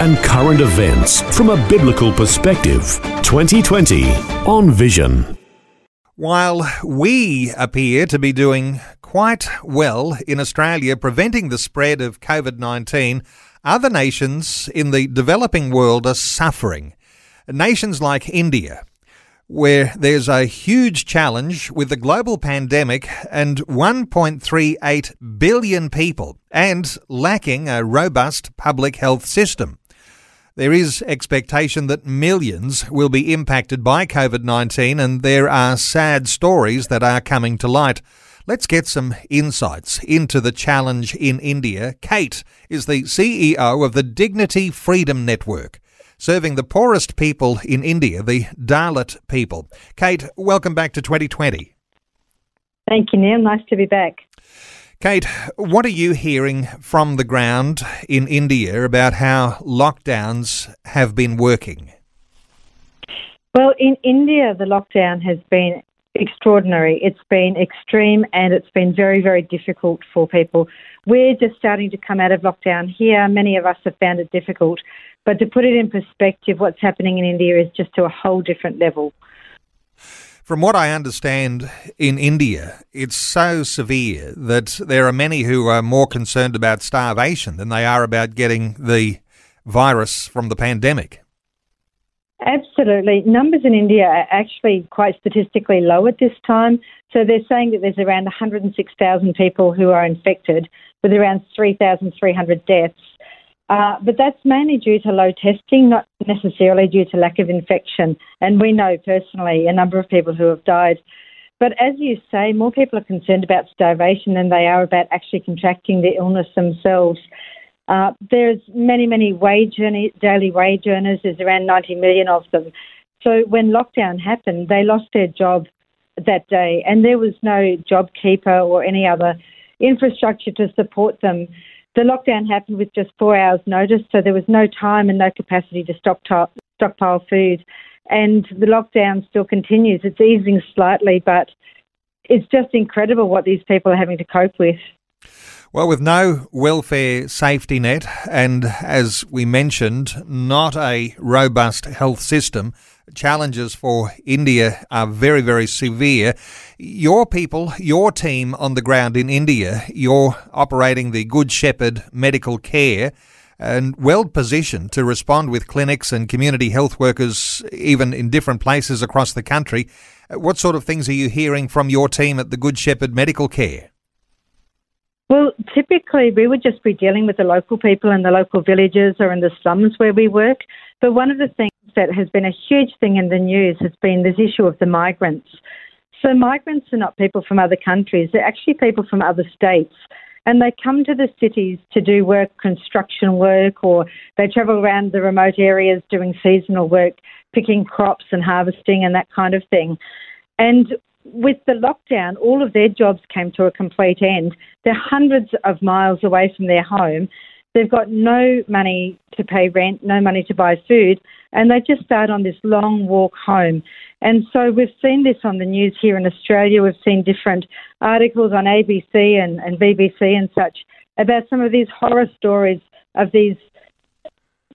and current events from a biblical perspective. 2020 on Vision. While we appear to be doing quite well in Australia preventing the spread of COVID 19, other nations in the developing world are suffering. Nations like India, where there's a huge challenge with the global pandemic and 1.38 billion people and lacking a robust public health system. There is expectation that millions will be impacted by COVID 19, and there are sad stories that are coming to light. Let's get some insights into the challenge in India. Kate is the CEO of the Dignity Freedom Network serving the poorest people in India, the Dalit people. Kate, welcome back to 2020. Thank you, Neil. Nice to be back. Kate, what are you hearing from the ground in India about how lockdowns have been working? Well, in India, the lockdown has been extraordinary. It's been extreme and it's been very, very difficult for people. We're just starting to come out of lockdown here. Many of us have found it difficult. But to put it in perspective, what's happening in India is just to a whole different level. From what I understand, in India, it's so severe that there are many who are more concerned about starvation than they are about getting the virus from the pandemic. Absolutely. Numbers in India are actually quite statistically low at this time. So they're saying that there's around 106,000 people who are infected, with around 3,300 deaths. Uh, but that's mainly due to low testing, not necessarily due to lack of infection. And we know personally a number of people who have died. But as you say, more people are concerned about starvation than they are about actually contracting the illness themselves. Uh, there's many, many wage daily wage earners. There's around 90 million of them. So when lockdown happened, they lost their job that day, and there was no job keeper or any other infrastructure to support them. The lockdown happened with just four hours' notice, so there was no time and no capacity to stockpile, stockpile food. And the lockdown still continues. It's easing slightly, but it's just incredible what these people are having to cope with. Well, with no welfare safety net, and as we mentioned, not a robust health system, challenges for India are very, very severe. Your people, your team on the ground in India, you're operating the Good Shepherd Medical Care and well positioned to respond with clinics and community health workers, even in different places across the country. What sort of things are you hearing from your team at the Good Shepherd Medical Care? Well, typically we would just be dealing with the local people in the local villages or in the slums where we work. But one of the things that has been a huge thing in the news has been this issue of the migrants. So migrants are not people from other countries, they're actually people from other states. And they come to the cities to do work, construction work, or they travel around the remote areas doing seasonal work, picking crops and harvesting and that kind of thing. And with the lockdown, all of their jobs came to a complete end. They're hundreds of miles away from their home. They've got no money to pay rent, no money to buy food, and they just start on this long walk home. And so we've seen this on the news here in Australia. We've seen different articles on ABC and, and BBC and such about some of these horror stories of these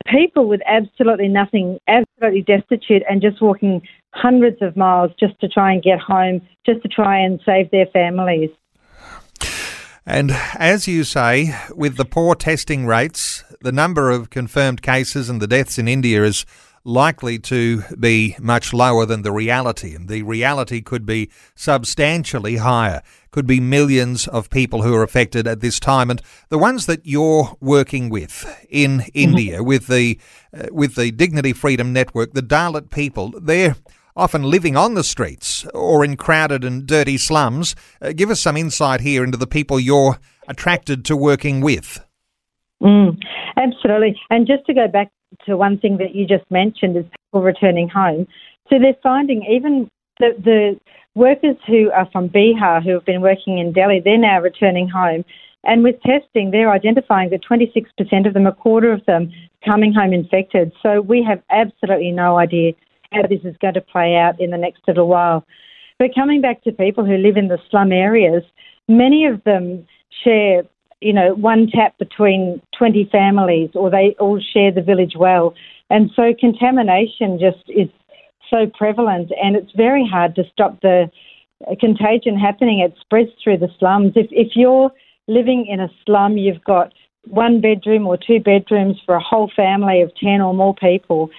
people with absolutely nothing, absolutely destitute, and just walking hundreds of miles just to try and get home, just to try and save their families. And as you say, with the poor testing rates, the number of confirmed cases and the deaths in India is likely to be much lower than the reality. And the reality could be substantially higher, could be millions of people who are affected at this time. And the ones that you're working with in mm-hmm. India, with the uh, with the Dignity Freedom Network, the Dalit people, they're often living on the streets or in crowded and dirty slums. Uh, give us some insight here into the people you're attracted to working with. Mm, absolutely. And just to go back to one thing that you just mentioned is people returning home. So they're finding even the, the workers who are from Bihar who have been working in Delhi, they're now returning home. And with testing, they're identifying that 26% of them, a quarter of them, coming home infected. So we have absolutely no idea how this is going to play out in the next little while. But coming back to people who live in the slum areas, many of them share, you know, one tap between 20 families or they all share the village well. And so contamination just is so prevalent and it's very hard to stop the contagion happening. It spreads through the slums. If, if you're living in a slum, you've got one bedroom or two bedrooms for a whole family of 10 or more people.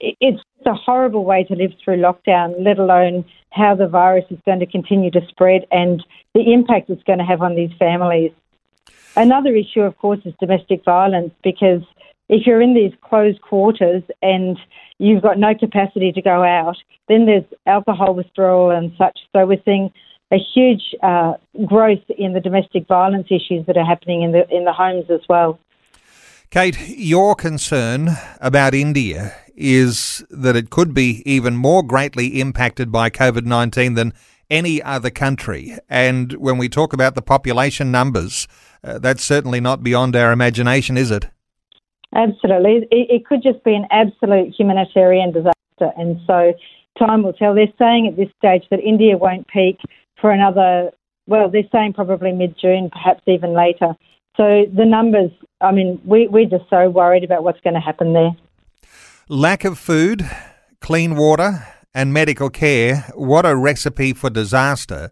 It's a horrible way to live through lockdown, let alone how the virus is going to continue to spread and the impact it's going to have on these families. Another issue, of course, is domestic violence because if you're in these closed quarters and you've got no capacity to go out, then there's alcohol withdrawal and such. So we're seeing a huge uh, growth in the domestic violence issues that are happening in the in the homes as well. Kate, your concern about India is that it could be even more greatly impacted by COVID 19 than any other country. And when we talk about the population numbers, uh, that's certainly not beyond our imagination, is it? Absolutely. It, it could just be an absolute humanitarian disaster. And so time will tell. They're saying at this stage that India won't peak for another, well, they're saying probably mid June, perhaps even later. So the numbers, I mean, we, we're just so worried about what's going to happen there. Lack of food, clean water, and medical care. What a recipe for disaster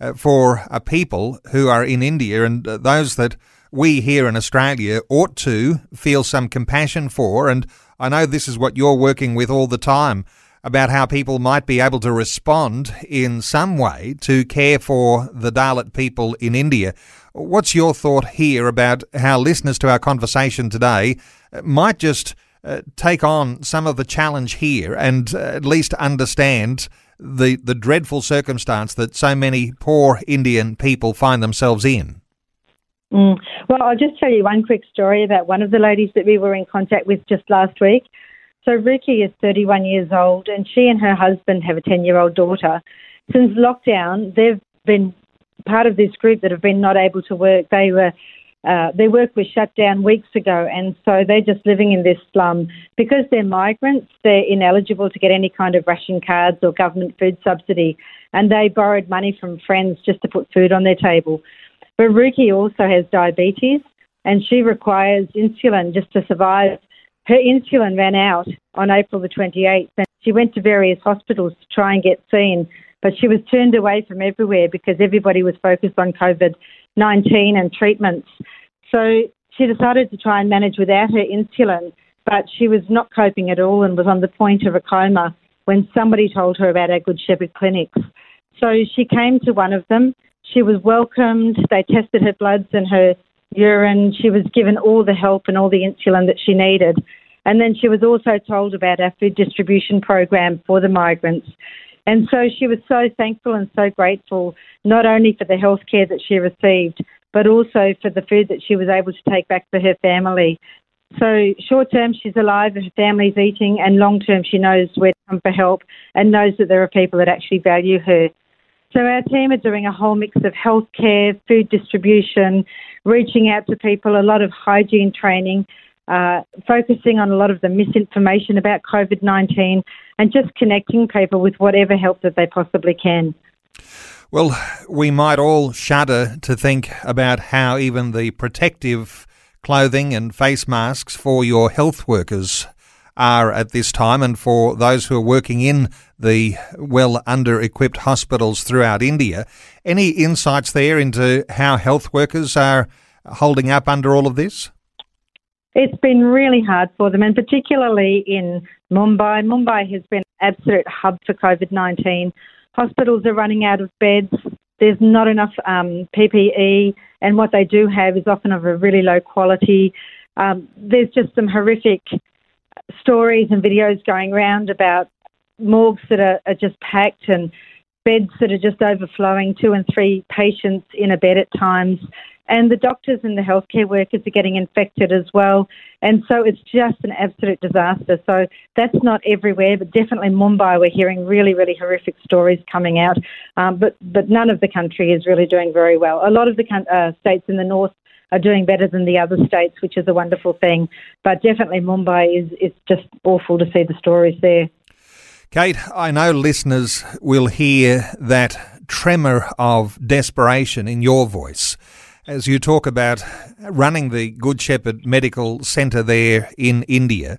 uh, for a people who are in India and uh, those that we here in Australia ought to feel some compassion for. And I know this is what you're working with all the time about how people might be able to respond in some way to care for the Dalit people in India. What's your thought here about how listeners to our conversation today might just uh, take on some of the challenge here and uh, at least understand the the dreadful circumstance that so many poor Indian people find themselves in? Mm. Well, I'll just tell you one quick story about one of the ladies that we were in contact with just last week. So Ruki is 31 years old, and she and her husband have a 10 year old daughter. Since lockdown, they've been part of this group that have been not able to work. They were uh, their work was shut down weeks ago, and so they're just living in this slum. Because they're migrants, they're ineligible to get any kind of ration cards or government food subsidy, and they borrowed money from friends just to put food on their table. But Ruki also has diabetes, and she requires insulin just to survive her insulin ran out on April the 28th, and she went to various hospitals to try and get seen, but she was turned away from everywhere because everybody was focused on COVID 19 and treatments. So she decided to try and manage without her insulin, but she was not coping at all and was on the point of a coma when somebody told her about our Good Shepherd clinics. So she came to one of them. She was welcomed. They tested her bloods and her urine. She was given all the help and all the insulin that she needed. And then she was also told about our food distribution program for the migrants. And so she was so thankful and so grateful, not only for the health care that she received, but also for the food that she was able to take back for her family. So short term, she's alive, and her family's eating, and long term, she knows where to come for help and knows that there are people that actually value her. So our team are doing a whole mix of healthcare, food distribution, reaching out to people, a lot of hygiene training, uh, focusing on a lot of the misinformation about COVID 19, and just connecting people with whatever help that they possibly can. Well, we might all shudder to think about how even the protective clothing and face masks for your health workers are at this time, and for those who are working in the well under equipped hospitals throughout India. Any insights there into how health workers are holding up under all of this? It's been really hard for them, and particularly in Mumbai. Mumbai has been an absolute hub for COVID 19. Hospitals are running out of beds. There's not enough um, PPE, and what they do have is often of a really low quality. Um, there's just some horrific stories and videos going around about morgues that are, are just packed and beds that are just overflowing, two and three patients in a bed at times. And the doctors and the healthcare workers are getting infected as well. And so it's just an absolute disaster. So that's not everywhere, but definitely Mumbai, we're hearing really, really horrific stories coming out. Um, but, but none of the country is really doing very well. A lot of the uh, states in the north are doing better than the other states, which is a wonderful thing. But definitely Mumbai is, is just awful to see the stories there. Kate, I know listeners will hear that tremor of desperation in your voice as you talk about running the Good Shepherd Medical Centre there in India.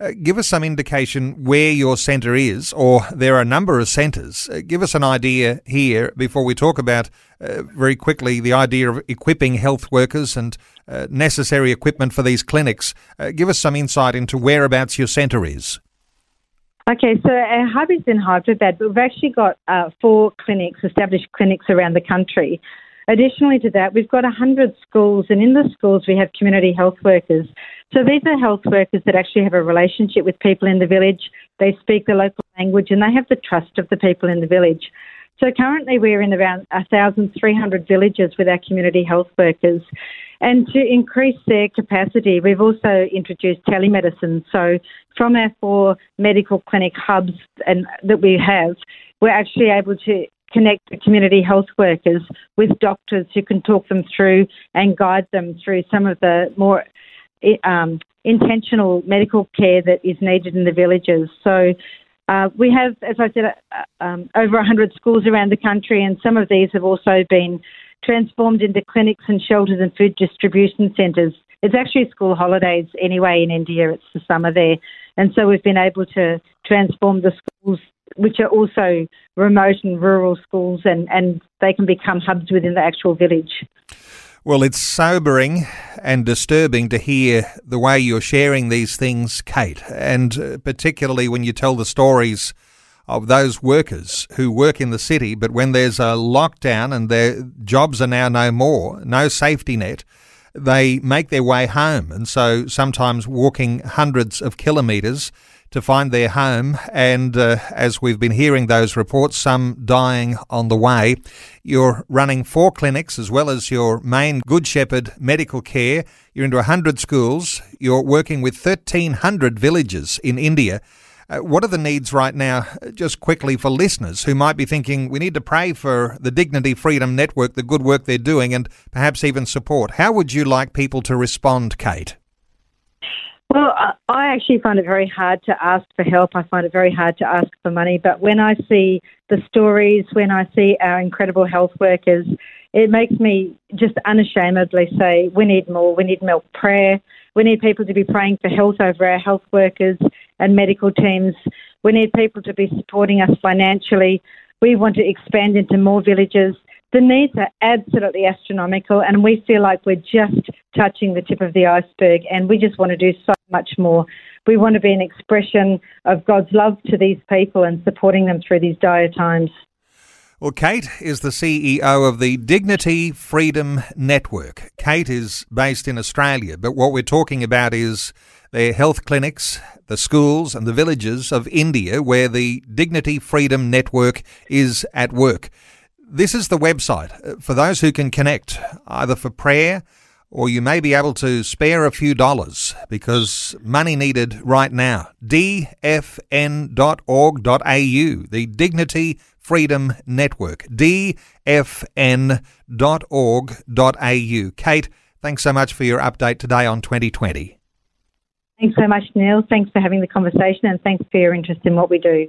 Uh, give us some indication where your centre is, or there are a number of centres. Uh, give us an idea here before we talk about uh, very quickly the idea of equipping health workers and uh, necessary equipment for these clinics. Uh, give us some insight into whereabouts your centre is. Okay, so our hub is in Hyderabad, but we've actually got uh, four clinics, established clinics around the country. Additionally to that, we've got 100 schools, and in the schools we have community health workers. So these are health workers that actually have a relationship with people in the village. They speak the local language and they have the trust of the people in the village. So currently we're in around 1,300 villages with our community health workers. And to increase their capacity, we've also introduced telemedicine. So from our four medical clinic hubs and that we have, we're actually able to connect the community health workers with doctors who can talk them through and guide them through some of the more um, intentional medical care that is needed in the villages. So uh, we have, as I said, uh, um, over 100 schools around the country, and some of these have also been transformed into clinics and shelters and food distribution centres. It's actually school holidays anyway in India, it's the summer there. And so we've been able to transform the schools, which are also remote and rural schools, and, and they can become hubs within the actual village. Well, it's sobering and disturbing to hear the way you're sharing these things, Kate, and uh, particularly when you tell the stories of those workers who work in the city, but when there's a lockdown and their jobs are now no more, no safety net, they make their way home. And so sometimes walking hundreds of kilometres to find their home. And uh, as we've been hearing those reports, some dying on the way. You're running four clinics as well as your main Good Shepherd medical care. You're into 100 schools. You're working with 1,300 villages in India. Uh, what are the needs right now, uh, just quickly for listeners who might be thinking we need to pray for the Dignity Freedom Network, the good work they're doing, and perhaps even support? How would you like people to respond, Kate? Well, I actually find it very hard to ask for help. I find it very hard to ask for money. But when I see the stories, when I see our incredible health workers, it makes me just unashamedly say we need more. We need more prayer. We need people to be praying for health over our health workers and medical teams. We need people to be supporting us financially. We want to expand into more villages. The needs are absolutely astronomical, and we feel like we're just touching the tip of the iceberg, and we just want to do so much more. We want to be an expression of God's love to these people and supporting them through these dire times. Well, Kate is the CEO of the Dignity Freedom Network. Kate is based in Australia, but what we're talking about is their health clinics, the schools, and the villages of India where the Dignity Freedom Network is at work. This is the website uh, for those who can connect, either for prayer or you may be able to spare a few dollars because money needed right now. dfn.org.au, the Dignity Freedom Network. dfn.org.au. Kate, thanks so much for your update today on 2020. Thanks so much, Neil. Thanks for having the conversation and thanks for your interest in what we do.